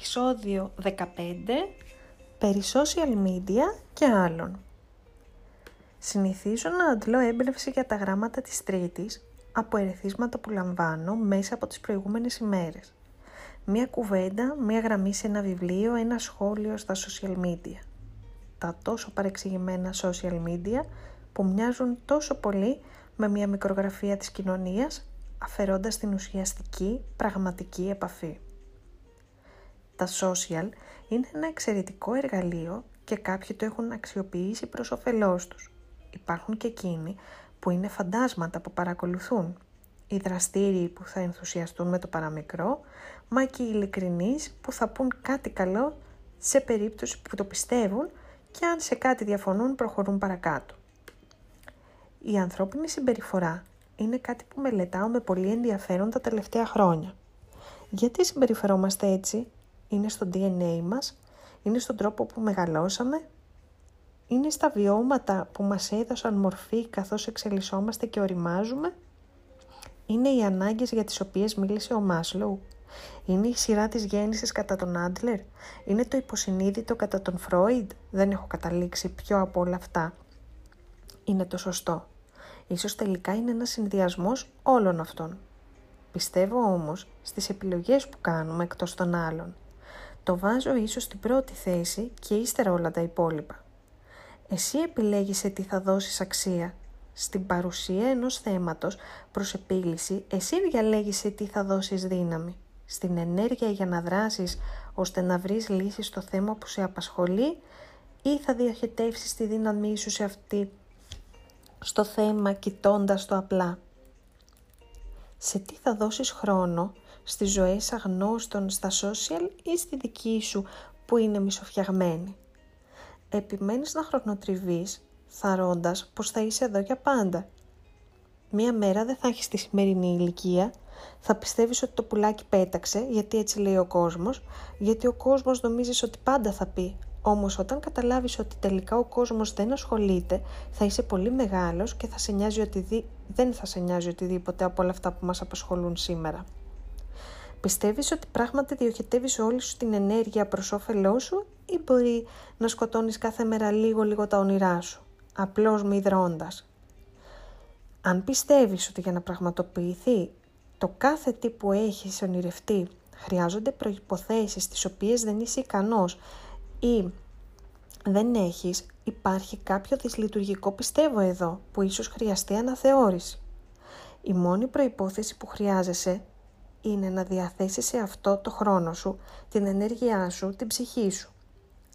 επεισόδιο 15 περί social media και άλλων. Συνηθίζω να αντλώ έμπνευση για τα γράμματα της Τρίτης από ερεθίσματα που λαμβάνω μέσα από τις προηγούμενες ημέρες. Μία κουβέντα, μία γραμμή σε ένα βιβλίο, ένα σχόλιο στα social media. Τα τόσο παρεξηγημένα social media που μοιάζουν τόσο πολύ με μία μικρογραφία της κοινωνίας αφαιρώντας την ουσιαστική, πραγματική επαφή. Τα social είναι ένα εξαιρετικό εργαλείο και κάποιοι το έχουν αξιοποιήσει προς όφελός τους. Υπάρχουν και εκείνοι που είναι φαντάσματα που παρακολουθούν. Οι δραστήριοι που θα ενθουσιαστούν με το παραμικρό, μα και οι ειλικρινείς που θα πούν κάτι καλό σε περίπτωση που το πιστεύουν και αν σε κάτι διαφωνούν προχωρούν παρακάτω. Η ανθρώπινη συμπεριφορά είναι κάτι που μελετάω με πολύ ενδιαφέρον τα τελευταία χρόνια. Γιατί συμπεριφερόμαστε έτσι, είναι στο DNA μας, είναι στον τρόπο που μεγαλώσαμε, είναι στα βιώματα που μας έδωσαν μορφή καθώς εξελισσόμαστε και οριμάζουμε, είναι οι ανάγκες για τις οποίες μίλησε ο Μάσλοου, είναι η σειρά της γέννησης κατά τον Άντλερ, είναι το υποσυνείδητο κατά τον Φρόιντ, δεν έχω καταλήξει ποιο από όλα αυτά είναι το σωστό. Ίσως τελικά είναι ένας συνδυασμός όλων αυτών. Πιστεύω όμως στις επιλογές που κάνουμε εκτός των άλλων. Το βάζω ίσως στην πρώτη θέση και ύστερα όλα τα υπόλοιπα. Εσύ επιλέγεις σε τι θα δώσεις αξία. Στην παρουσία ενός θέματος προς επίλυση, εσύ διαλέγεις σε τι θα δώσεις δύναμη. Στην ενέργεια για να δράσεις ώστε να βρεις λύση στο θέμα που σε απασχολεί ή θα διοχετεύσεις τη δύναμή σου σε αυτή στο θέμα κοιτώντας το απλά. Σε τι θα δώσεις χρόνο στις ζωές αγνώστων στα social ή στη δική σου που είναι μισοφιαγμένη. Επιμένεις να χρονοτριβείς θαρώντας πως θα είσαι εδώ για πάντα. Μία μέρα δεν θα έχεις τη σημερινή ηλικία, θα πιστεύεις ότι το πουλάκι πέταξε γιατί έτσι λέει ο κόσμος, γιατί ο κόσμος νομίζεις ότι πάντα θα πει όμως όταν καταλάβεις ότι τελικά ο κόσμος δεν ασχολείται, θα είσαι πολύ μεγάλος και θα σε νοιάζει οτι δεν θα σε νοιάζει οτιδήποτε από όλα αυτά που μας απασχολούν σήμερα. Πιστεύεις ότι πράγματι διοχετεύεις όλη σου την ενέργεια προς όφελός σου ή μπορεί να σκοτώνεις κάθε μέρα λίγο λίγο τα όνειρά σου, απλώς μη δρώντας. Αν πιστεύεις ότι για να πραγματοποιηθεί το κάθε τι που έχεις ονειρευτεί χρειάζονται προϋποθέσεις τις οποίες δεν είσαι ικανός ή δεν έχεις, υπάρχει κάποιο δυσλειτουργικό πιστεύω εδώ που ίσως χρειαστεί αναθεώρηση. Η μόνη προϋπόθεση που χρειάζεσαι είναι να διαθέσεις σε αυτό το χρόνο σου, την ενέργειά σου, την ψυχή σου.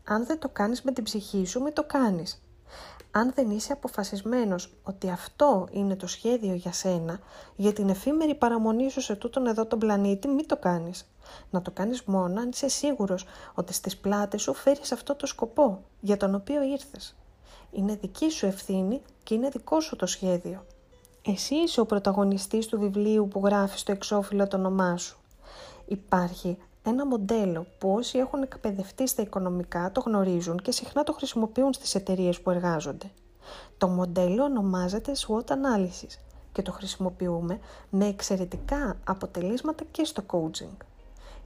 Αν δεν το κάνεις με την ψυχή σου, μην το κάνεις. Αν δεν είσαι αποφασισμένος ότι αυτό είναι το σχέδιο για σένα, για την εφήμερη παραμονή σου σε τούτον εδώ τον πλανήτη, μην το κάνεις. Να το κάνεις μόνο αν είσαι σίγουρος ότι στις πλάτες σου φέρεις αυτό το σκοπό για τον οποίο ήρθες. Είναι δική σου ευθύνη και είναι δικό σου το σχέδιο. Εσύ είσαι ο πρωταγωνιστής του βιβλίου που γράφεις στο εξώφυλλο το όνομά σου. Υπάρχει ένα μοντέλο που όσοι έχουν εκπαιδευτεί στα οικονομικά το γνωρίζουν και συχνά το χρησιμοποιούν στις εταιρείες που εργάζονται. Το μοντέλο ονομάζεται SWOT Analysis και το χρησιμοποιούμε με εξαιρετικά αποτελέσματα και στο coaching.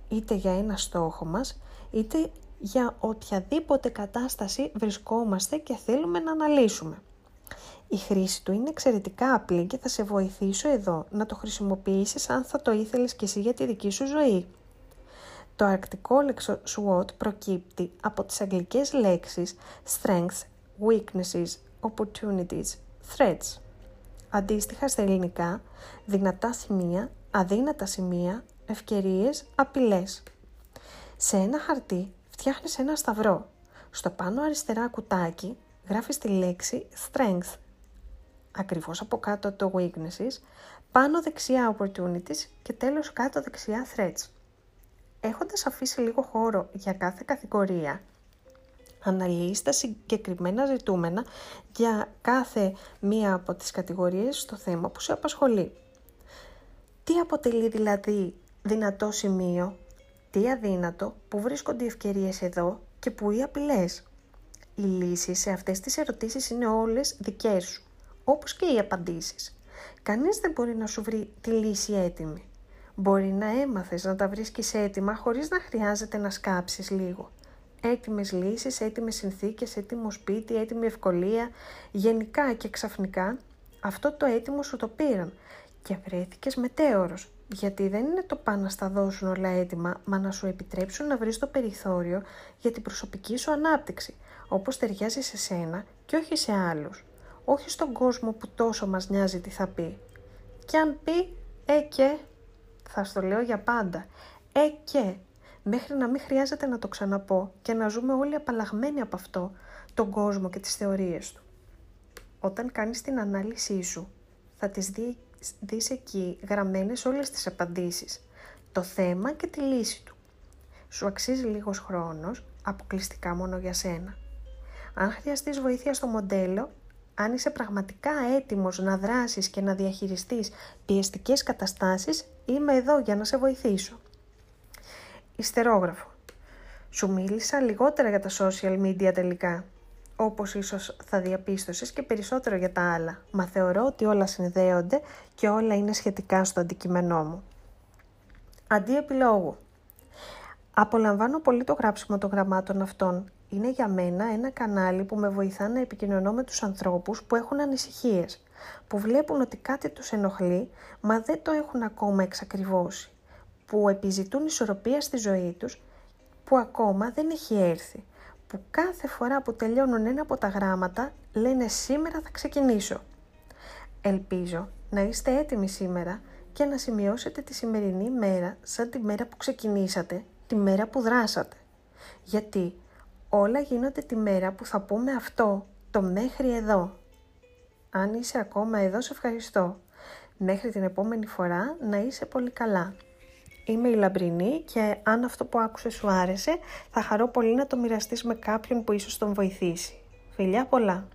Είτε για ένα στόχο μας, είτε για οποιαδήποτε κατάσταση βρισκόμαστε και θέλουμε να αναλύσουμε. Η χρήση του είναι εξαιρετικά απλή και θα σε βοηθήσω εδώ να το χρησιμοποιήσεις αν θα το ήθελες και εσύ για τη δική σου ζωή. Το αρκτικό λέξο SWOT προκύπτει από τις αγγλικές λέξεις strengths, weaknesses, opportunities, threats. Αντίστοιχα στα ελληνικά, δυνατά σημεία, αδύνατα σημεία, ευκαιρίες, απειλές. Σε ένα χαρτί φτιάχνεις ένα σταυρό. Στο πάνω αριστερά κουτάκι γράφεις τη λέξη strength. Ακριβώς από κάτω το weaknesses, πάνω δεξιά opportunities και τέλος κάτω δεξιά threats. Έχοντας αφήσει λίγο χώρο για κάθε κατηγορία, αναλύεις τα συγκεκριμένα ζητούμενα για κάθε μία από τις κατηγορίες στο θέμα που σε απασχολεί. Τι αποτελεί δηλαδή δυνατό σημείο, τι αδύνατο, που βρίσκονται οι ευκαιρίες εδώ και που οι απειλές; Οι λύσεις σε αυτές τις ερωτήσεις είναι όλες δικές σου, όπως και οι απαντήσεις. Κανείς δεν μπορεί να σου βρει τη λύση έτοιμη. Μπορεί να έμαθες να τα βρίσκεις έτοιμα χωρίς να χρειάζεται να σκάψεις λίγο. Έτοιμες λύσεις, έτοιμες συνθήκες, έτοιμο σπίτι, έτοιμη ευκολία, γενικά και ξαφνικά αυτό το έτοιμο σου το πήραν και βρέθηκες μετέωρος, γιατί δεν είναι το πάνε να στα δώσουν όλα έτοιμα, μα να σου επιτρέψουν να βρεις το περιθώριο για την προσωπική σου ανάπτυξη, όπως ταιριάζει σε σένα και όχι σε άλλους. Όχι στον κόσμο που τόσο μας νοιάζει τι θα πει. Και αν πει, ε και, θα στο λέω για πάντα, ε και, μέχρι να μην χρειάζεται να το ξαναπώ και να ζούμε όλοι απαλλαγμένοι από αυτό, τον κόσμο και τις θεωρίες του. Όταν κάνεις την ανάλυση σου, θα τις δει, δεις εκεί γραμμένες όλες τις απαντήσεις, το θέμα και τη λύση του. Σου αξίζει λίγος χρόνος, αποκλειστικά μόνο για σένα. Αν χρειαστείς βοήθεια στο μοντέλο, αν είσαι πραγματικά έτοιμος να δράσεις και να διαχειριστείς πιεστικές καταστάσεις, είμαι εδώ για να σε βοηθήσω. Ιστερόγραφο. Σου μίλησα λιγότερα για τα social media τελικά, όπως ίσως θα διαπίστωσες και περισσότερο για τα άλλα, μα θεωρώ ότι όλα συνδέονται και όλα είναι σχετικά στο αντικείμενό μου. Αντί επιλόγου. Απολαμβάνω πολύ το γράψιμο των γραμμάτων αυτών. Είναι για μένα ένα κανάλι που με βοηθά να επικοινωνώ με τους ανθρώπους που έχουν ανησυχίες, που βλέπουν ότι κάτι τους ενοχλεί, μα δεν το έχουν ακόμα εξακριβώσει, που επιζητούν ισορροπία στη ζωή τους, που ακόμα δεν έχει έρθει που κάθε φορά που τελειώνουν ένα από τα γράμματα λένε σήμερα θα ξεκινήσω. Ελπίζω να είστε έτοιμοι σήμερα και να σημειώσετε τη σημερινή μέρα σαν τη μέρα που ξεκινήσατε, τη μέρα που δράσατε. Γιατί όλα γίνονται τη μέρα που θα πούμε αυτό, το μέχρι εδώ. Αν είσαι ακόμα εδώ, σε ευχαριστώ. Μέχρι την επόμενη φορά να είσαι πολύ καλά. Είμαι η Λαμπρινή και αν αυτό που άκουσες σου άρεσε, θα χαρώ πολύ να το μοιραστείς με κάποιον που ίσως τον βοηθήσει. Φιλιά πολλά!